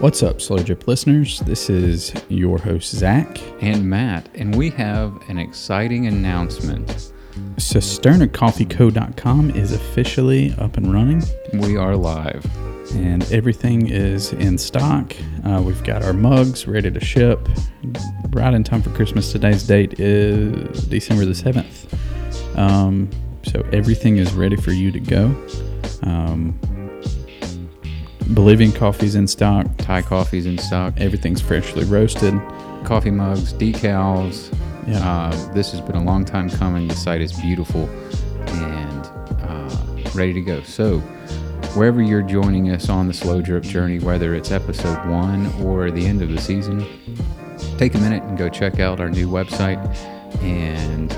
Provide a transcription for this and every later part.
What's up, Slow Drip listeners? This is your host, Zach. and Matt, and we have an exciting announcement. CisternaCoffeeCo.com is officially up and running, We are live. and everything is in stock. Uh, we've got our mugs ready to ship right in time for Christmas. Today's date is December the 7th. Um, so everything is ready for you to go. Um, Bolivian coffee's in stock. Thai coffee's in stock, Everything's freshly roasted. coffee mugs, decals. Yeah. Uh, this has been a long time coming. The site is beautiful and uh, ready to go. So, wherever you're joining us on the slow drip journey, whether it's episode one or the end of the season, take a minute and go check out our new website and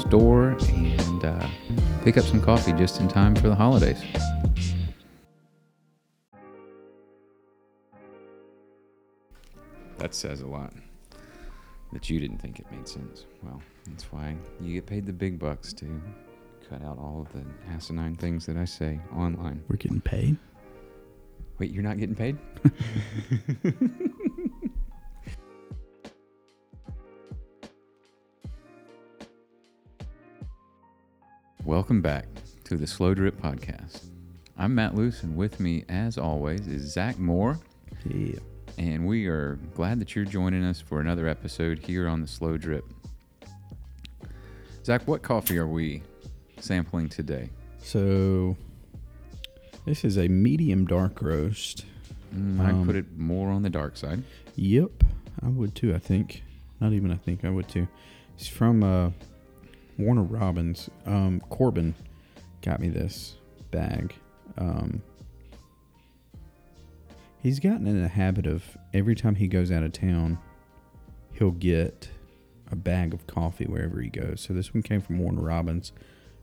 store and uh, pick up some coffee just in time for the holidays. That says a lot. That you didn't think it made sense. Well, that's why you get paid the big bucks to cut out all of the asinine things that I say online. We're getting paid. Wait, you're not getting paid? Welcome back to the Slow Drip Podcast. I'm Matt Luce, and with me, as always, is Zach Moore. Yeah. And we are glad that you're joining us for another episode here on the Slow Drip. Zach, what coffee are we sampling today? So this is a medium dark roast. Mm, I Um, put it more on the dark side. Yep, I would too. I think. Not even. I think I would too. It's from uh, Warner Robins. Um, Corbin got me this bag. Um, he's gotten in the habit of every time he goes out of town, he'll get a bag of coffee wherever he goes. So this one came from Warner Robins.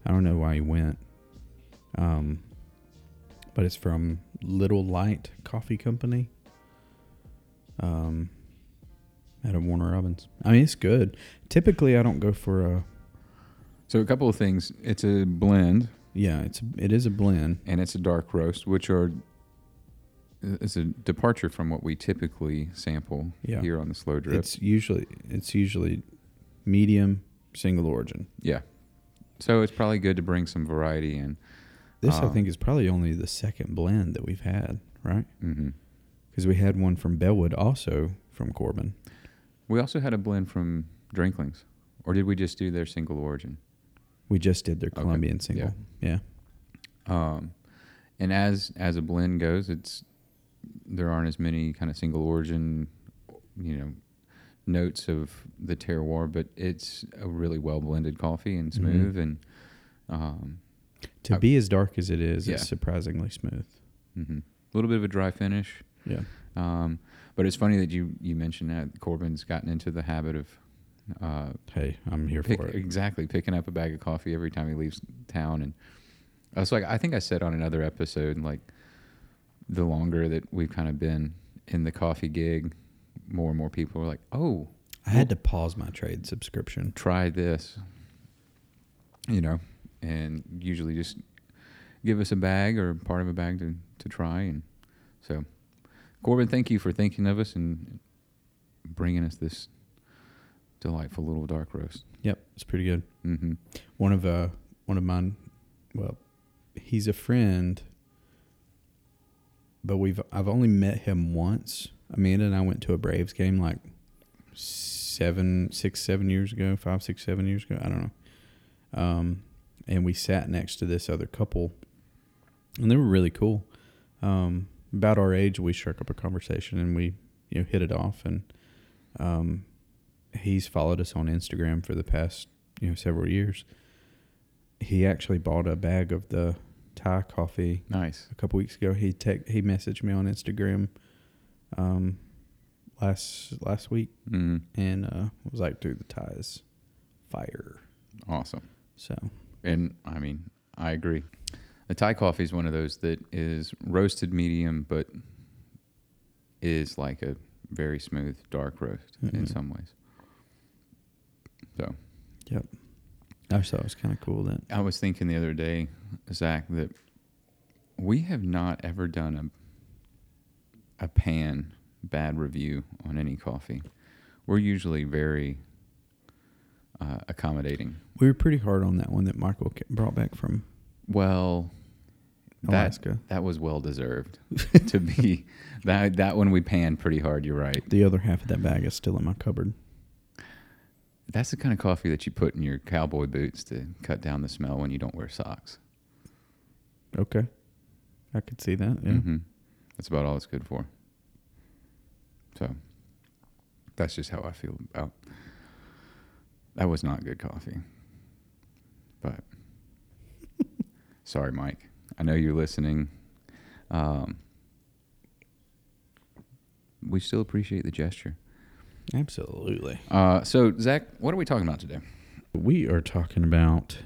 I don't know why he went. Um, but it's from Little Light Coffee Company. Um, out of Warner Robins. I mean, it's good. Typically, I don't go for a. So a couple of things. It's a blend Yeah, it's it is a blend. and it's a dark roast, which are is a departure from what we typically sample Yeah. here on the slow drip. It's usually it's usually medium single origin. yeah. So it's probably good to bring some variety in. This I Um, think is probably only the second blend that we've had, right? hmm Because we had one from Bellwood, also from Corbin. We also had a blend from Drinklings, or did we just do their single origin? We just did their Okay, Colombian single. Yeah. Um, and as as a blend goes, it's there aren't as many kind of single origin, you know, notes of the terroir, but it's a really well blended coffee and Mhm. smooth and um, To I- be as dark as it is, Yeah. it's surprisingly smooth. mhm. a little bit of a dry finish. Yeah. Um, but it's funny that you you mentioned that Corbin's gotten into the habit of uh, Hey, I'm here pick, for it. exactly picking up a bag of coffee every time he leaves town and I was like I think I said on another episode like the longer that we've kind of been in the coffee gig more and more people are like oh I had to pause my trade subscription. try this you know and usually just give us a bag or part of a bag to, to try and so Corbin thank you for thinking of us and bringing us this delightful little dark roast Yep, it's pretty good. mm-hmm. One of uh one of mine well, he's a friend but we've I've only met him once. Amanda and I went to a Braves game like seven, six, seven years ago, five, six, seven years ago. I don't know. Um, and we sat next to this other couple, and they were really cool. Um, about our age, we struck up a conversation and we, you know, hit it off. And um, he's followed us on Instagram for the past, you know, several years. He actually bought a bag of the Thai coffee nice a couple weeks ago. He tech he messaged me on Instagram um last last week mm, and uh was like, dude, the Thai is fire. awesome So And I mean, I agree. The Thai coffee is one of those that is roasted medium, but is like a very smooth dark roast in Mhm. some ways. So yep. I thought it was kind of cool that I was thinking the other day, Zach, that we have not ever done a a pan bad review on any coffee. We're usually very uh, accommodating. We were pretty hard on that one that Michael brought back from Well, that Alaska. that was well deserved to be that that one we panned pretty hard. You're right. The other half of that bag is still in my cupboard. That's the kind of coffee that you put in your cowboy boots to cut down the smell when you don't wear socks. Okay. I could see that. Yeah. hmm That's about all it's good for. So that's just how I feel about. That was not good coffee. But sorry, Mike. I know you're listening. Um, we still appreciate the gesture. Absolutely. Uh, so Zach, what are we talking about today? We are talking about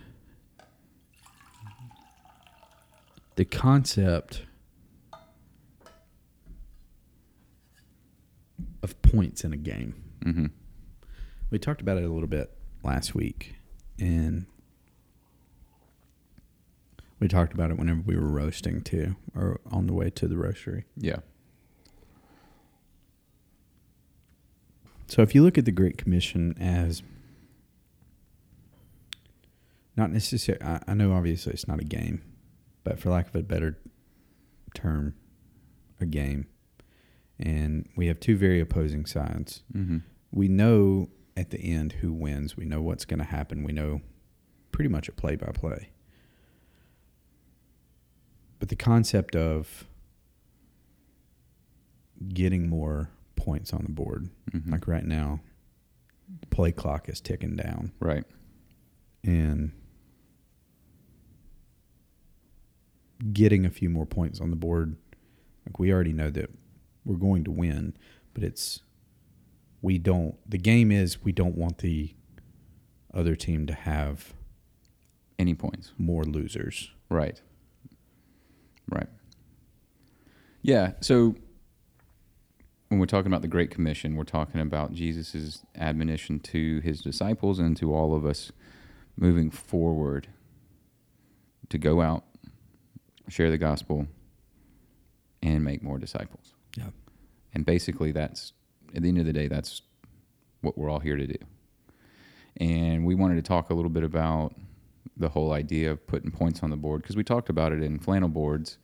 the concept of points in a game. Mm-hmm. We talked about it a little bit last week, and we talked about it whenever we were roasting too, or on the way to the roastery. Yeah. So if you look at the Great Commission as not necessarily, I, I know obviously it's not a game, but for lack of a better term, a game. And we have two very opposing sides. Mm-hmm. We know at the end who wins. We know what's going to happen. We know pretty much a play by play. But the concept of getting more points on the board, Mm-hmm. like right now, the play clock is ticking down. right. And getting a few more points on the board, like we already know that we're going to win, but it's we don't the game is we don't want the other team to have Any points. more losers. Right. Right. Yeah. So when we're talking about the Great Commission, we're talking about Jesus' admonition to his disciples and to all of us moving forward to go out, share the gospel, and make more disciples. Yeah. And basically, that's at the end of the day, that's what we're all here to do. And we wanted to talk a little bit about the whole idea of putting points on the board because we talked about it in flannel boards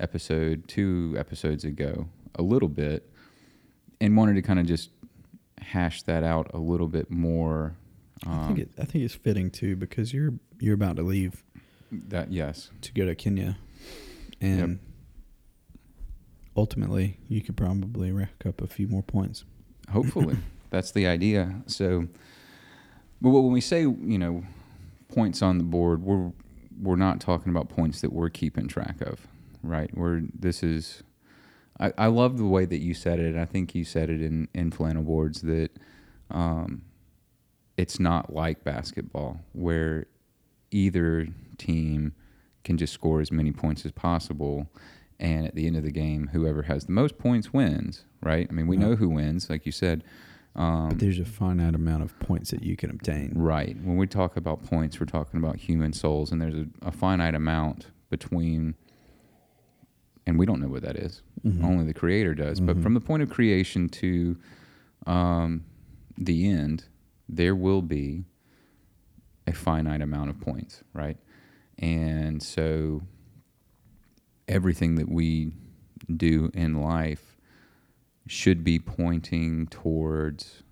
episode two episodes ago a little bit and wanted to kind of just hash that out a little bit more I think um, it, I think it's fitting too because you're you're about to leave that yes. to go to Kenya, and ultimately you could probably rack up a few more points. hopefully. That's the idea. So but when we say you know points on the board we're we're not talking about points that we're keeping track of right? We're this is i, I love the way that you said it i think you said it in in flannel boards that um it's not like basketball where either team can just score as many points as possible and at the end of the game whoever has the most points wins right i mean we Yeah. know who wins like you said um, But there's a finite amount of points that you can obtain. Right. When we talk about points, we're talking about human souls, and there's a, a finite amount between, and we don't know what that is. Mhm. Only the Creator does. But Mhm. from the point of creation to um, the end, there will be a finite amount of points, right? And so everything that we do in life should be pointing towards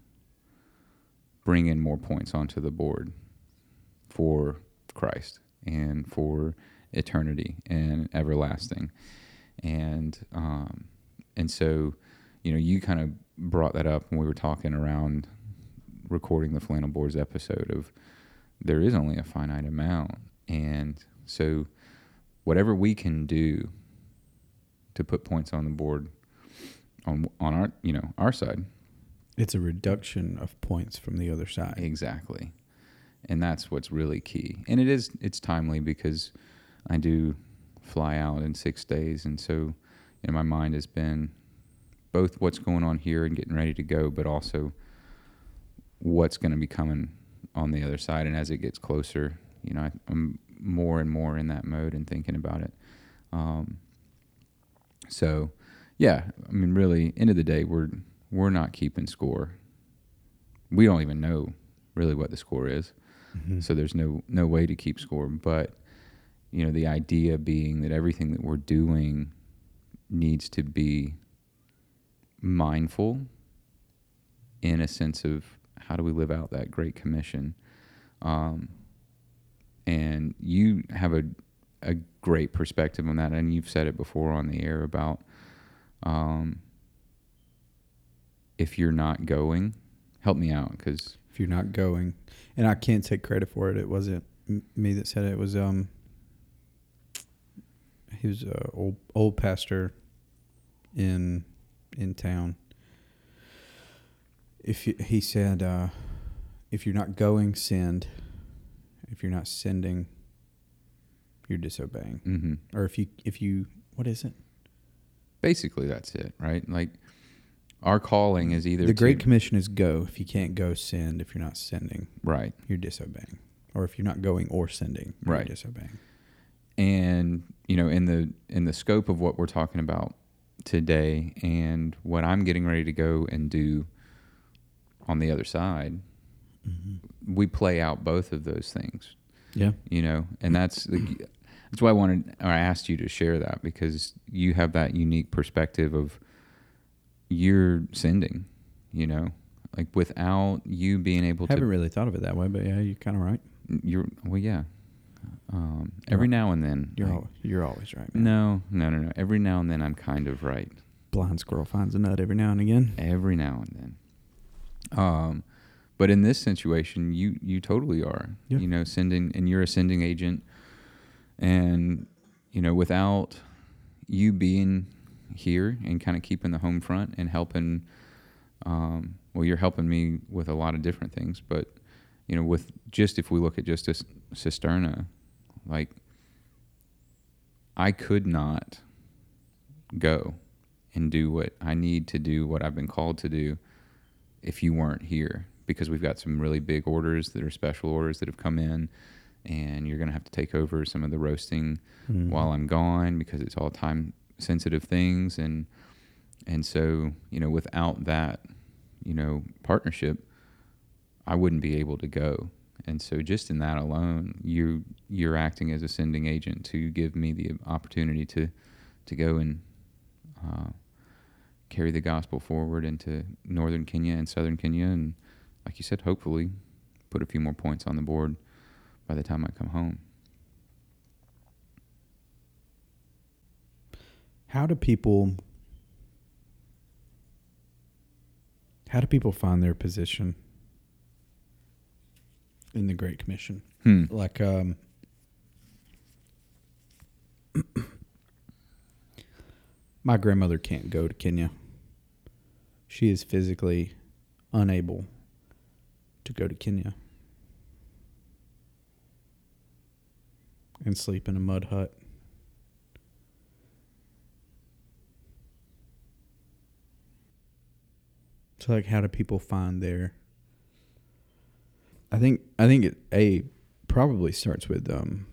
bringing more points onto the board for Christ and for eternity and everlasting. And um, and so, you know, you kind of brought that up when we were talking around recording the flannel boards episode of there is only a finite amount, and so whatever we can do to put points on the board on on our you know our side It's a reduction of points from the other side. Exactly. And that's what's really key. And it is it's timely because I do fly out in 6 days and so you know my mind has been both what's going on here and getting ready to go but also what's going to be coming on the other side and as it gets closer, you know, I, I'm more and more in that mode and thinking about it. Um so yeah, I mean, really, end of the day, we're we're not keeping score. We don't even know really what the score is, Mm-hmm. so there's no no way to keep score. But you know, the idea being that everything that we're doing needs to be mindful in a sense of how do we live out that great commission. Um, and you have a a great perspective on that, and you've said it before on the air about um, if you're not going, help me out because if you're not going, and I can't take credit for it. It wasn't me that said it. It was um. He was a old old pastor in in town. If you, he said, uh, if you're not going, send. If you're not sending, you're disobeying. hmm Or if you if you what is it? basically that's it, right? Like our calling is either The Great to- Commission is go. If you can't go, send. If you're not sending, right, you're disobeying. Or if you're not going or sending, you're Right. disobeying. and you know in the in the scope of what we're talking about today and what I'm getting ready to go and do on the other side, mm-hmm. we play out both of those things. Yeah. you know, and that's the, that's why I wanted or I asked you to share that because you have that unique perspective of you're sending, you know, like without you being able to. Haven't to, really thought of it that way, but yeah, you're kind of right. you're well, yeah. Um, every now and then, You're I- al- you're always right. Man. no, no, no, no. Every now and then, I'm kind of right. Blind squirrel finds a nut every now and again. Every now and then. Um, but in this situation, you you totally are. Yeah. You know, sending and you're a sending agent, and you know, without you being here and kind of keeping the home front and helping, um, well, you're helping me with a lot of different things, but you know, with just if we look at just a s- cisterna, like I could not go and do what I need to do, what I've been called to do, if you weren't here, because we've got some really big orders that are special orders that have come in, and you're going to have to take over some of the roasting Mhm. while I'm gone because it's all time sensitive things, and and so you know, without that, you know, partnership, I wouldn't be able to go. And so, just in that alone, you you're acting as a sending agent to give me the opportunity to to go and uh, carry the gospel forward into northern Kenya and southern Kenya, and like you said, hopefully put a few more points on the board by the time I come home. How do people How do people find their position in the Great Commission? Hmm. Like um My grandmother can't go to Kenya. She is physically unable to go to Kenya and sleep in a mud hut. So like how do people find their I think I think it a probably starts with um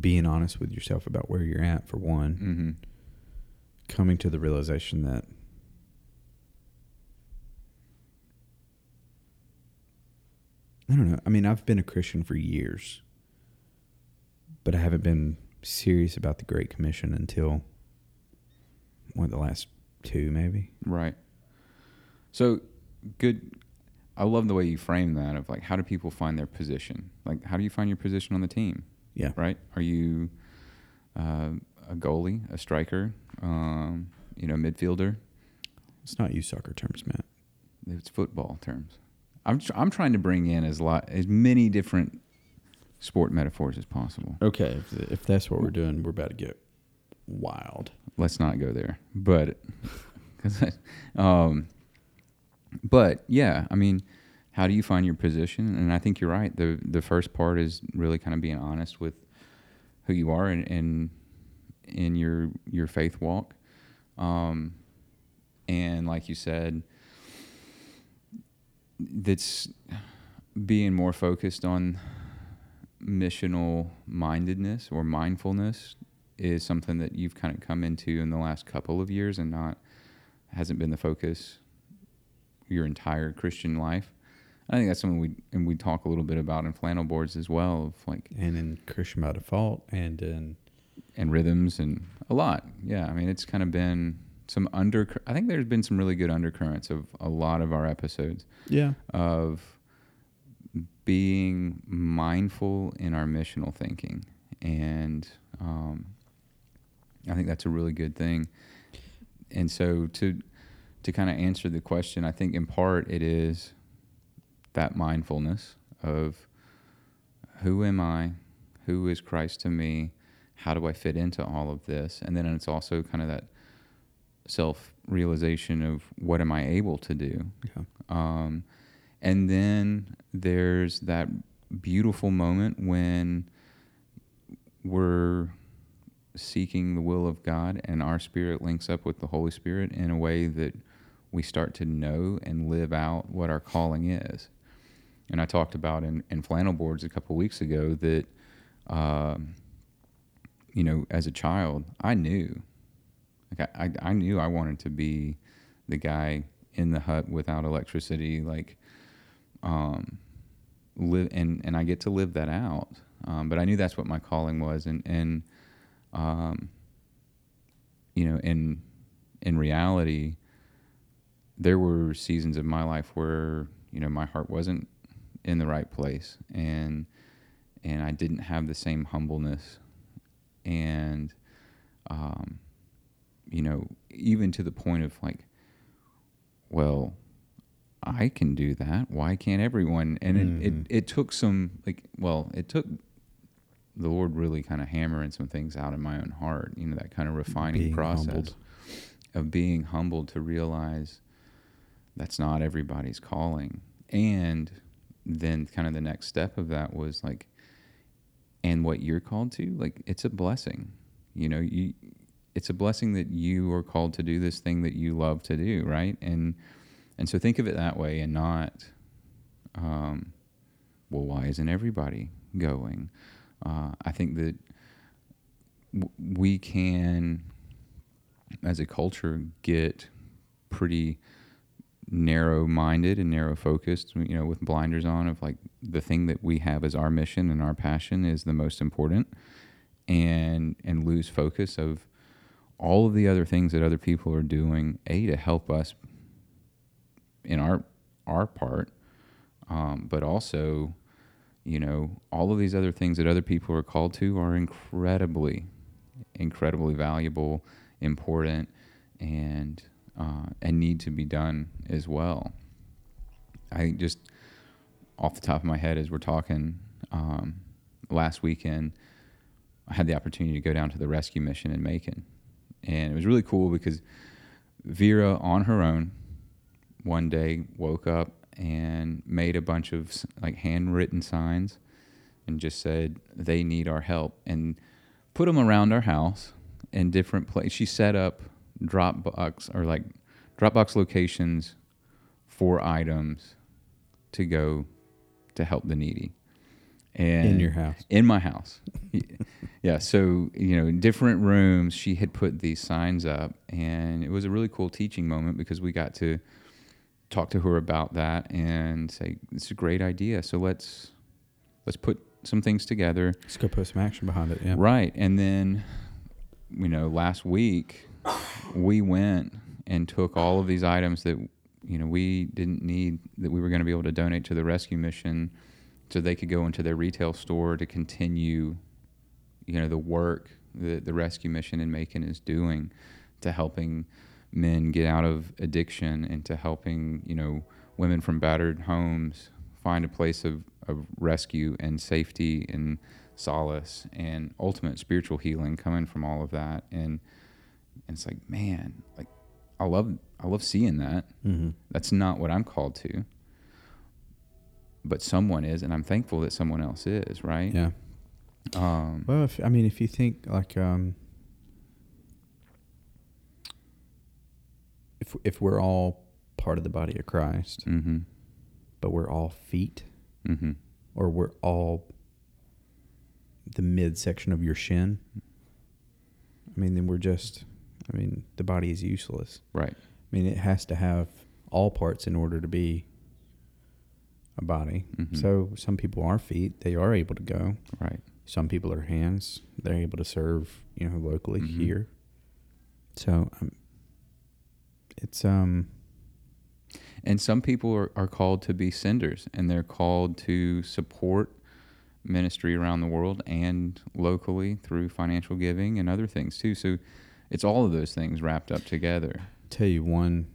being honest with yourself about where you're at for one, Mm-hmm. coming to the realization that I don't know. I mean, I've been a Christian for years, but I haven't been serious about the Great Commission until what the last two, maybe. Right. So good. I love the way you frame that of like, how do people find their position? Like, how do you find your position on the team? Yeah. Right. Are you uh, a goalie, a striker, um, you know, midfielder? It's not you soccer terms, Matt. It's football terms. I'm tr- I'm trying to bring in as lot as many different sport metaphors as possible. Okay, if, if that's what we're doing, we're about to get wild. let's not go there. But, 'cause I- um, but yeah, I mean, how do you find your position? And I think you're right. the The first part is really kind of being honest with who you are and in, in your your faith walk. Um, and like you said, that's being more focused on missional mindedness or mindfulness is something that you've kind of come into in the last couple of years and not hasn't been the focus your entire Christian life. I think that's something we and we talk a little bit about in flannel boards as well, of like and in Christian by default, and in and rhythms and a lot. Yeah, I mean it's kind of been some under. I think there's been some really good undercurrents of a lot of our episodes yeah, of being mindful in our missional thinking, and um, I think that's a really good thing. And so to to kind of answer the question, I think in part it is that mindfulness of who am I, who is Christ to me, how do I fit into all of this, and then it's also kind of that self realization of what am I able to do. yeah, Um, and then there's that beautiful moment when we're seeking the will of God and our spirit links up with the Holy Spirit in a way that we start to know and live out what our calling is. And I talked about in, in flannel boards a couple weeks ago that, um, you know, as a child, I knew, like I, I, I knew I wanted to be the guy in the hut without electricity, like, um, live and, and I get to live that out. Um, but I knew that's what my calling was. And, and, um, you know, in, in reality, there were seasons of my life where, you know, my heart wasn't in the right place and, and I didn't have the same humbleness and, um, you know, even to the point of like, well, I can do that. Why can't everyone? And it, Mhm. it, it took some like, well, it took the Lord really kind of hammering some things out in my own heart. You know, that kind of refining Being process humbled. of being humbled to realize that's not everybody's calling. And then kind of the next step of that was like, and what you're called to, like, it's a blessing. You know, you, it's a blessing that you are called to do this thing that you love to do, right? And and so think of it that way, and not, um, well, why isn't everybody going? Uh, I think that w- we can, as a culture, get pretty narrow-minded and narrow-focused. You know, with blinders on of like the thing that we have as our mission and our passion is the most important, and and lose focus of all of the other things that other people are doing. A to help us in our our part, um, but also, you know, all of these other things that other people are called to are incredibly, incredibly valuable, important, and uh, and need to be done as well. I think just off the top of my head, as we're talking, um, last weekend, I had the opportunity to go down to the rescue mission in Macon, and it was really cool because Vera, on her own, one day woke up and made a bunch of like handwritten signs and just said they need our help and put them around our house in different places. She set up Dropbox or like Dropbox locations for items to go to help the needy. And in your house. in my house. yeah. So, you know, in different rooms, she had put these signs up, and it was a really cool teaching moment because we got to talk to her about that and say, it's a great idea. So let's, let's put some things together. Let's go put some action behind it. Yeah. Right. And then, you know, last week we went and took all of these items that, you know, we didn't need that we were going to be able to donate to the rescue mission so they could go into their retail store to continue, you know, the work that the rescue mission in Macon is doing to helping men get out of addiction and to helping, you know, women from battered homes find a place of, of rescue and safety and solace and ultimate spiritual healing coming from all of that. And, and it's like, man, like I love I love seeing that. Mm-hmm. That's not what I'm called to. But someone is, and I'm thankful that someone else is, right? Yeah. Um, Well, if, I mean, if you think like, um, if if we're all part of the body of Christ, mm-hmm. but we're all feet, Mm-hmm. or we're all the midsection of your shin, I mean, then we're just. I mean, the body is useless. Right. I mean, it has to have all parts in order to be a body. Mhm. So some people are feet; they are able to go. Right. Some people are hands; they're able to serve, you know, locally Mhm. here. So um, it's um, And some people are, are called to be senders and they're called to support ministry around the world and locally through financial giving and other things too. So it's all of those things wrapped up together. tell you one,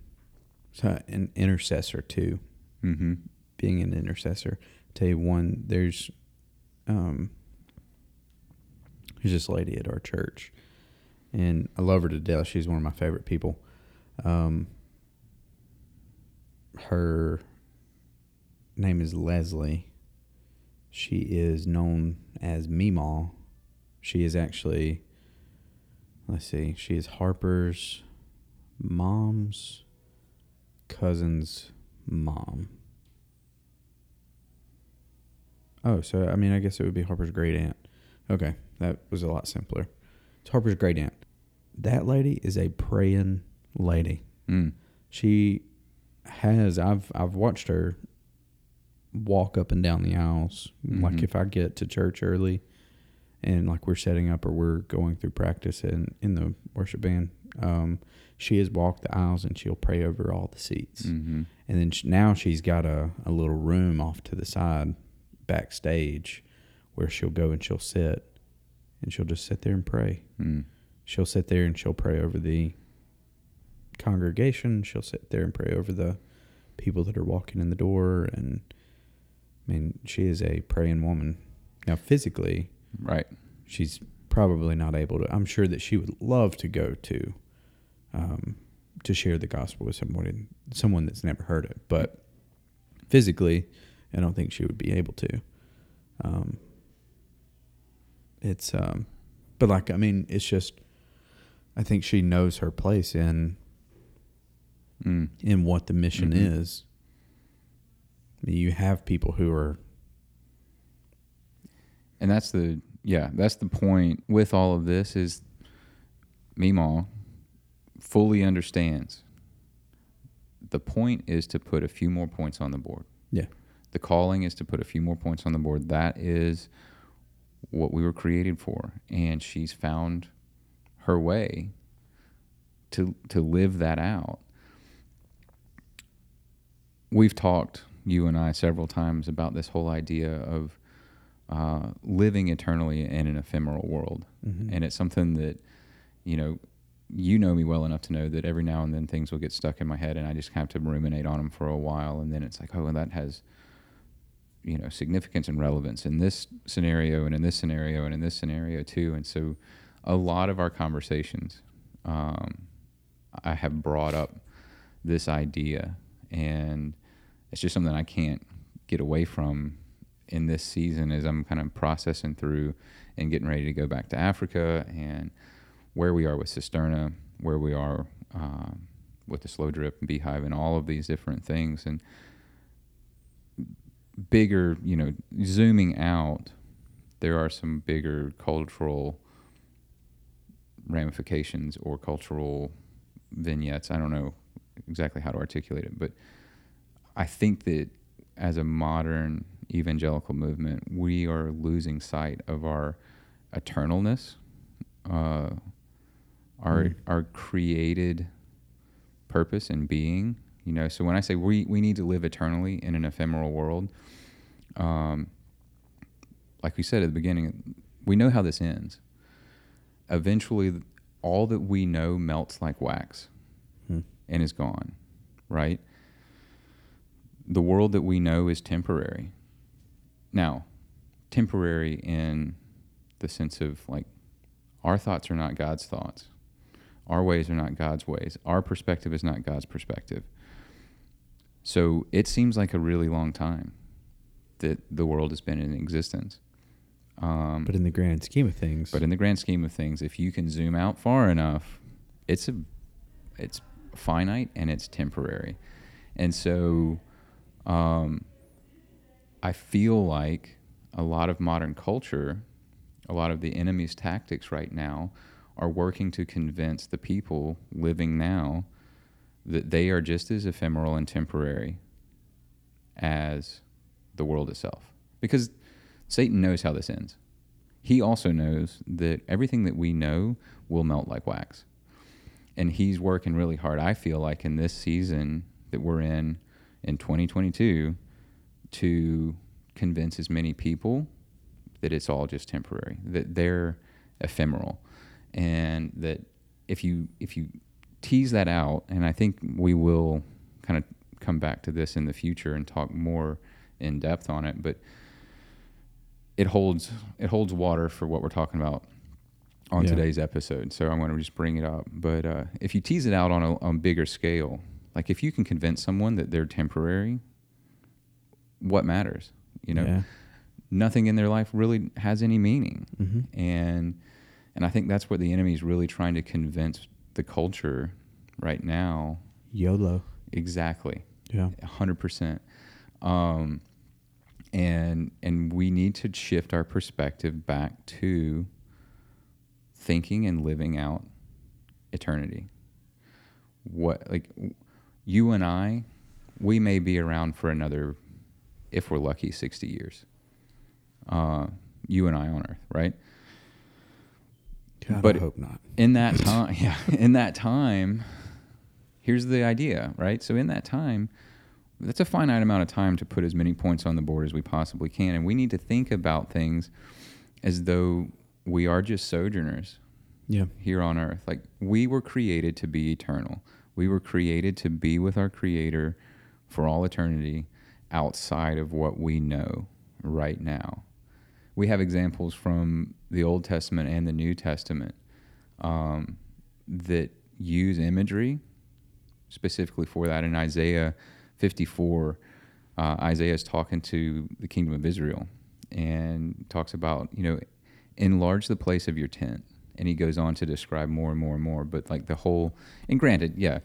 an intercessor too. Mm-hmm. being an intercessor. Tell you one, there's um there's this lady at our church and I love her to death. She's one of my favorite people. Um her name is Leslie. She is known as Meemaw. She is actually let's see, she is Harper's mom's cousin's mom. Oh, so I mean, I guess it would be Harper's great aunt. Okay, that was a lot simpler. It's Harper's great aunt. That lady is a praying lady. Mm. She has. I've I've watched her walk up and down the aisles. Like Mhm. if I get to church early, and like we're setting up or we're going through practice and in the worship band, um, she has walked the aisles and she'll pray over all the seats. Mm-hmm. And then sh now she's got a, a little room off to the side backstage where she'll go and she'll sit and she'll just sit there and pray. Mm. She'll sit there and she'll pray over the congregation. She'll sit there and pray over the people that are walking in the door. And I mean, she is a praying woman. Now, physically, Right. she's probably not able to. I'm sure that she would love to go to, um, to share the gospel with someone, someone that's never heard it. But physically, I don't think she would be able to. Um, it's, um, but like I mean, it's just. I think she knows her place in Mm. in what the mission Mhm. is. I mean, you have people who are And that's the yeah, that's the point with all of this is Meemaw fully understands. The point is to put a few more points on the board. Yeah. The calling is to put a few more points on the board. That is what we were created for. And she's found her way to to live that out. We've talked, you and I, several times about this whole idea of uh, living eternally in an ephemeral world. Mhm. And it's something that, you know, you know me well enough to know that every now and then things will get stuck in my head and I just have to ruminate on them for a while. And then it's like, oh, well, that has, you know, significance and relevance in this scenario and in this scenario and in this scenario too. And so a lot of our conversations, um, I have brought up this idea and it's just something I can't get away from in this season as I'm kind of processing through and getting ready to go back to Africa and where we are with Cisterna, where we are um, with the slow drip and beehive and all of these different things and bigger, you know, zooming out, there are some bigger cultural ramifications or cultural vignettes. I don't know exactly how to articulate it, but I think that as a modern evangelical movement, we are losing sight of our eternalness, uh, our Mm. our created purpose and being. You know, so when I say we we need to live eternally in an ephemeral world, um, like we said at the beginning, we know how this ends. Eventually, all that we know melts like wax Hmm. and is gone, right? The world that we know is temporary. Now, temporary in the sense of like our thoughts are not God's thoughts. Our ways are not God's ways. Our perspective is not God's perspective. So it seems like a really long time that the world has been in existence. Um, but in the grand scheme of things, but in the grand scheme of things, if you can zoom out far enough, it's a it's finite and it's temporary. And so um, I feel like a lot of modern culture, a lot of the enemy's tactics right now are working to convince the people living now that they are just as ephemeral and temporary as the world itself. Because Satan knows how this ends. He also knows that everything that we know will melt like wax. And he's working really hard, I feel like, in this season that we're in, in 2022, to convince as many people that it's all just temporary, that they're ephemeral, and that if you if you tease that out, and I think we will kind of come back to this in the future and talk more in depth on it, but it holds it holds water for what we're talking about on Yeah. today's episode. So I'm going to just bring it up. But uh, if you tease it out on a, on a bigger scale, like if you can convince someone that they're temporary, what matters? You know, Yeah. nothing in their life really has any meaning, hmm and and I think that's what the enemy is really trying to convince the culture right now. YOLO. Exactly Yeah. hundred percent. Um, and and we need to shift our perspective back to thinking and living out eternity. What like you and I, we may be around for another, if we're lucky, sixty years. Uh, you and I on Earth, right? God, But- I hope not. in that time yeah in that time here's the idea right so in that time that's a finite amount of time to put as many points on the board as we possibly can and we need to think about things as though we are just sojourners Yeah. here on earth like we were created to be eternal we were created to be with our creator for all eternity outside of what we know right now we have examples from the old testament and the new testament um, that use imagery specifically for that. In Isaiah 54, uh, Isaiah is talking to the kingdom of Israel and talks about, you know, enlarge the place of your tent. And he goes on to describe more and more and more. But like the whole, and granted, yeah,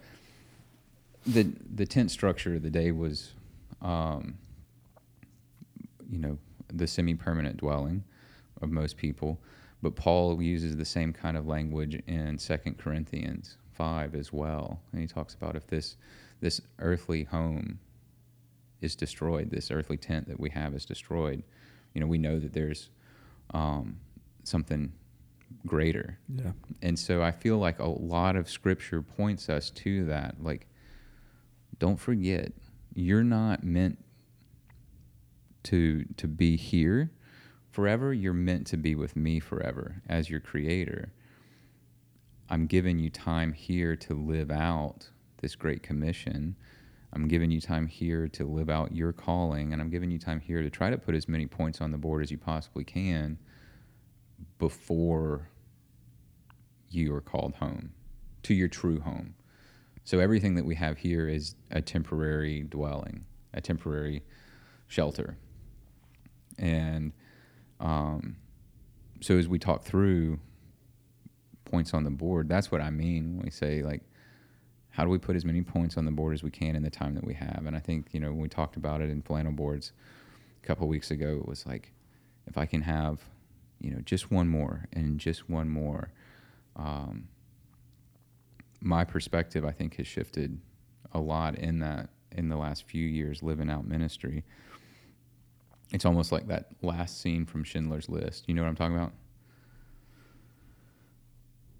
the the tent structure of the day was, um, you know, the semi-permanent dwelling of most people. But Paul uses the same kind of language in Second Corinthians five as well, and he talks about if this this earthly home is destroyed, this earthly tent that we have is destroyed, you know, we know that there's um, something greater. Yeah. And so I feel like a lot of scripture points us to that. Like, don't forget, you're not meant to to be here forever. You're meant to be with me forever as your creator. I'm giving you time here to live out this great commission. I'm giving you time here to live out your calling, and I'm giving you time here to try to put as many points on the board as you possibly can before you are called home to your true home. So everything that we have here is a temporary dwelling, a temporary shelter. And um, so as we talk through points on the board, that's what I mean when we say like, how do we put as many points on the board as we can in the time that we have? And I think you know when we talked about it in flannel boards a couple weeks ago, it was like, if I can have, you know, just one more and just one more. Um, my perspective, I think, has shifted a lot in that in the last few years living out ministry. It's almost like that last scene from Schindler's List. You know what I'm talking about?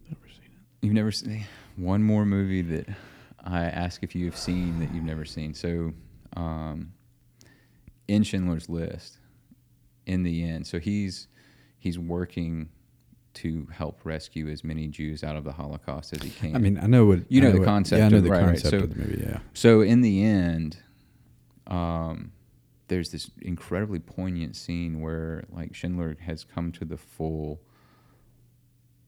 Never seen it. You've never seen one more movie that I ask if you've seen that you've never seen. So, um, in Schindler's List, in the end, so he's he's working to help rescue as many Jews out of the Holocaust as he can. I mean, I know what You I know the what- concept Yeah, I know of- the right, right. concept So- of the movie. Yeah. So in the end, um, there's this incredibly poignant scene where like Schindler has come to the full.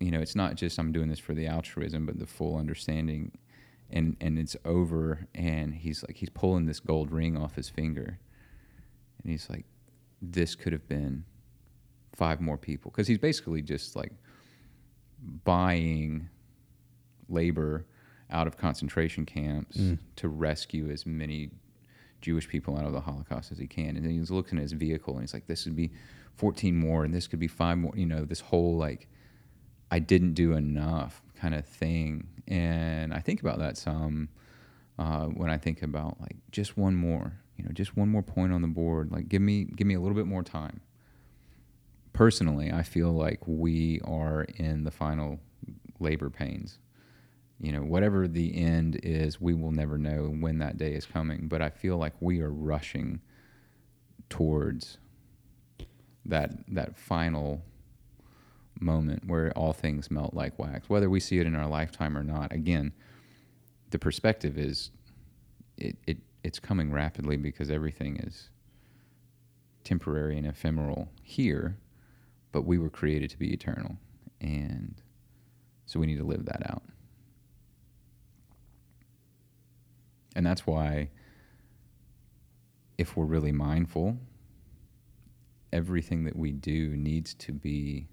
You know, it's not just I'm doing this for the altruism, but the full understanding, and and it's over, and he's like he's pulling this gold ring off his finger, and he's like, this could have been five more people because he's basically just like buying labor out of concentration camps Mm. to rescue as many Jewish people out of the Holocaust as he can. And then he's looking at his vehicle and he's like, this would be 14 more and this could be five more. You know, this whole like I didn't do enough kind of thing. And I think about that some uh, when I think about like just one more, you know, just one more point on the board. Like give me give me a little bit more time. Personally, I feel like we are in the final labor pains. You know, whatever the end is, we will never know when that day is coming. But I feel like we are rushing towards that that final moment where all things melt like wax, whether we see it in our lifetime or not. Again, the perspective is it, it it's coming rapidly because everything is temporary and ephemeral here, but we were created to be eternal. And so we need to live that out. And that's why, if we're really mindful, everything that we do needs to be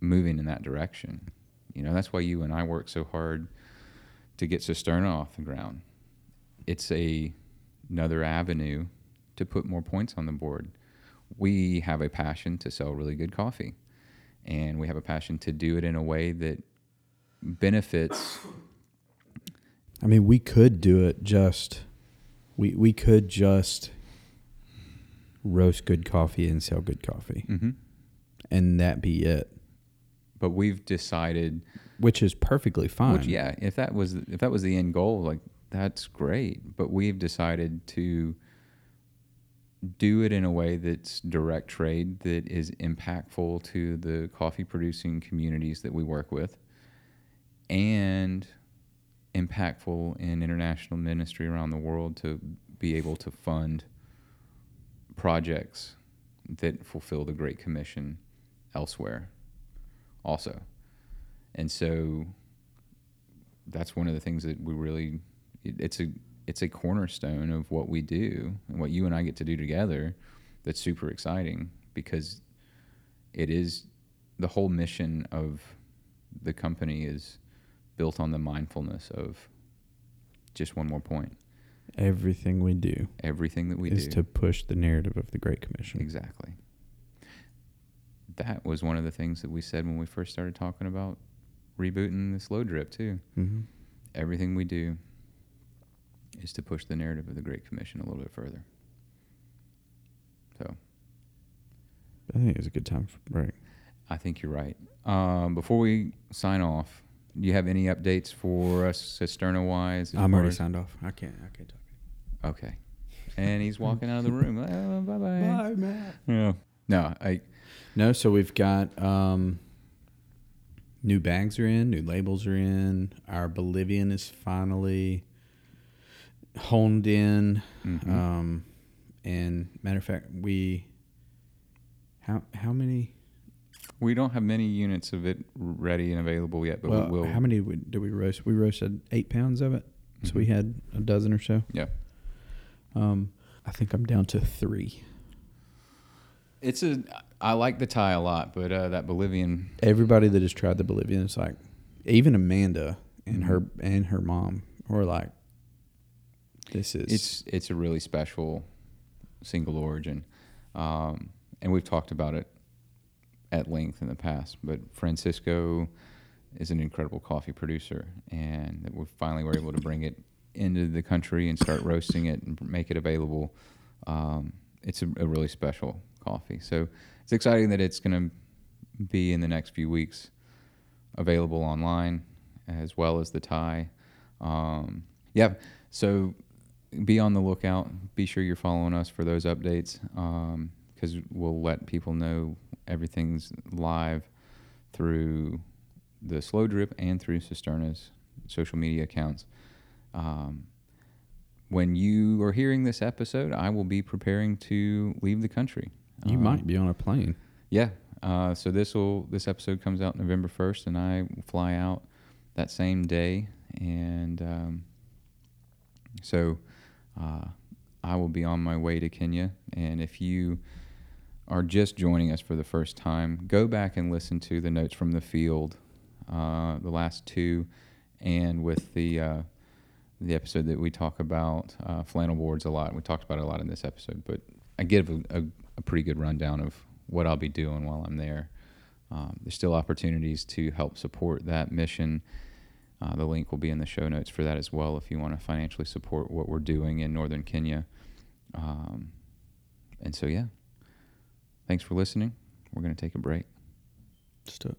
moving in that direction. You know, that's why you and I work so hard to get Cisterna off the ground. It's a another avenue to put more points on the board. We have a passion to sell really good coffee, and we have a passion to do it in a way that benefits. I mean, we could do it just we we could just roast good coffee and sell good coffee, Mm-hmm. and that be it, But we've decided, which is perfectly fine. which yeah, if that was if that was the end goal, like that's great. But we've decided to do it in a way that's direct trade that is impactful to the coffee producing communities that we work with and impactful in international ministry around the world to be able to fund projects that fulfill the great commission elsewhere also. And so that's one of the things that we really it- it's a it's a cornerstone of what we do and what you and I get to do together that's super exciting because it is the whole mission of the company is built on the mindfulness of just one more point Everything we do everything that we is do is to push the narrative of the Great Commission. exactly that was one of the things that we said when we first started talking about rebooting the slow drip too Mm-hmm. everything we do is to push the narrative of the Great Commission a little bit further. So I think it's a good time for a break. I think you're right. Um, before we sign off, do you have any updates for us Cisterna wise? I'm already signed off. I can't. I can't talk. Okay. And he's walking out of the room. Oh, bye bye. Matt. Yeah. No, I No, so we've got um, new bags are in, new labels are in. Our Bolivian is finally honed in. mhm. Um, and matter of fact, we how how many? we don't have many units of it ready and available yet, but well, we will. how many did we roast? We roasted eight pounds of it, so we Mhm. had a dozen or so. Yeah. Um, I think I'm down to three. It's a. I like the Thai a lot, but uh, that Bolivian. Everybody that has tried the Bolivian is like, even Amanda and Mhm. her and her mom were like, this is it's it's a really special single origin, um, and we've talked about it at length in the past. But Francisco is an incredible coffee producer, and we finally were able to bring it into the country and start roasting it and make it available. Um, it's a, a really special coffee, so it's exciting that it's going to be in the next few weeks available online as well as the Thai. Um, yeah, so be on the lookout. Be sure you're following us for those updates because we'll let people know everything's live through the Slow Drip and through Cisterna's social media accounts. Um, when you are hearing this episode, I will be preparing to leave the country. you Um, might be on a plane. yeah. Uh, so this will this episode comes out November first, and I fly out that same day, and um, so uh, I will be on my way to Kenya. And if you are just joining us for the first time, go back and listen to the notes from the field, uh, the last two, and with the uh, the episode that we talk about uh, flannel boards a lot. We talked about it a lot in this episode, but I give a, a, a pretty good rundown of what I'll be doing while I'm there. um, there's still opportunities to help support that mission. Uh, the link will be in the show notes for that as well if you want to financially support what we're doing in northern Kenya. Um, and so, yeah, thanks for listening. We're going to take a break. Just do it.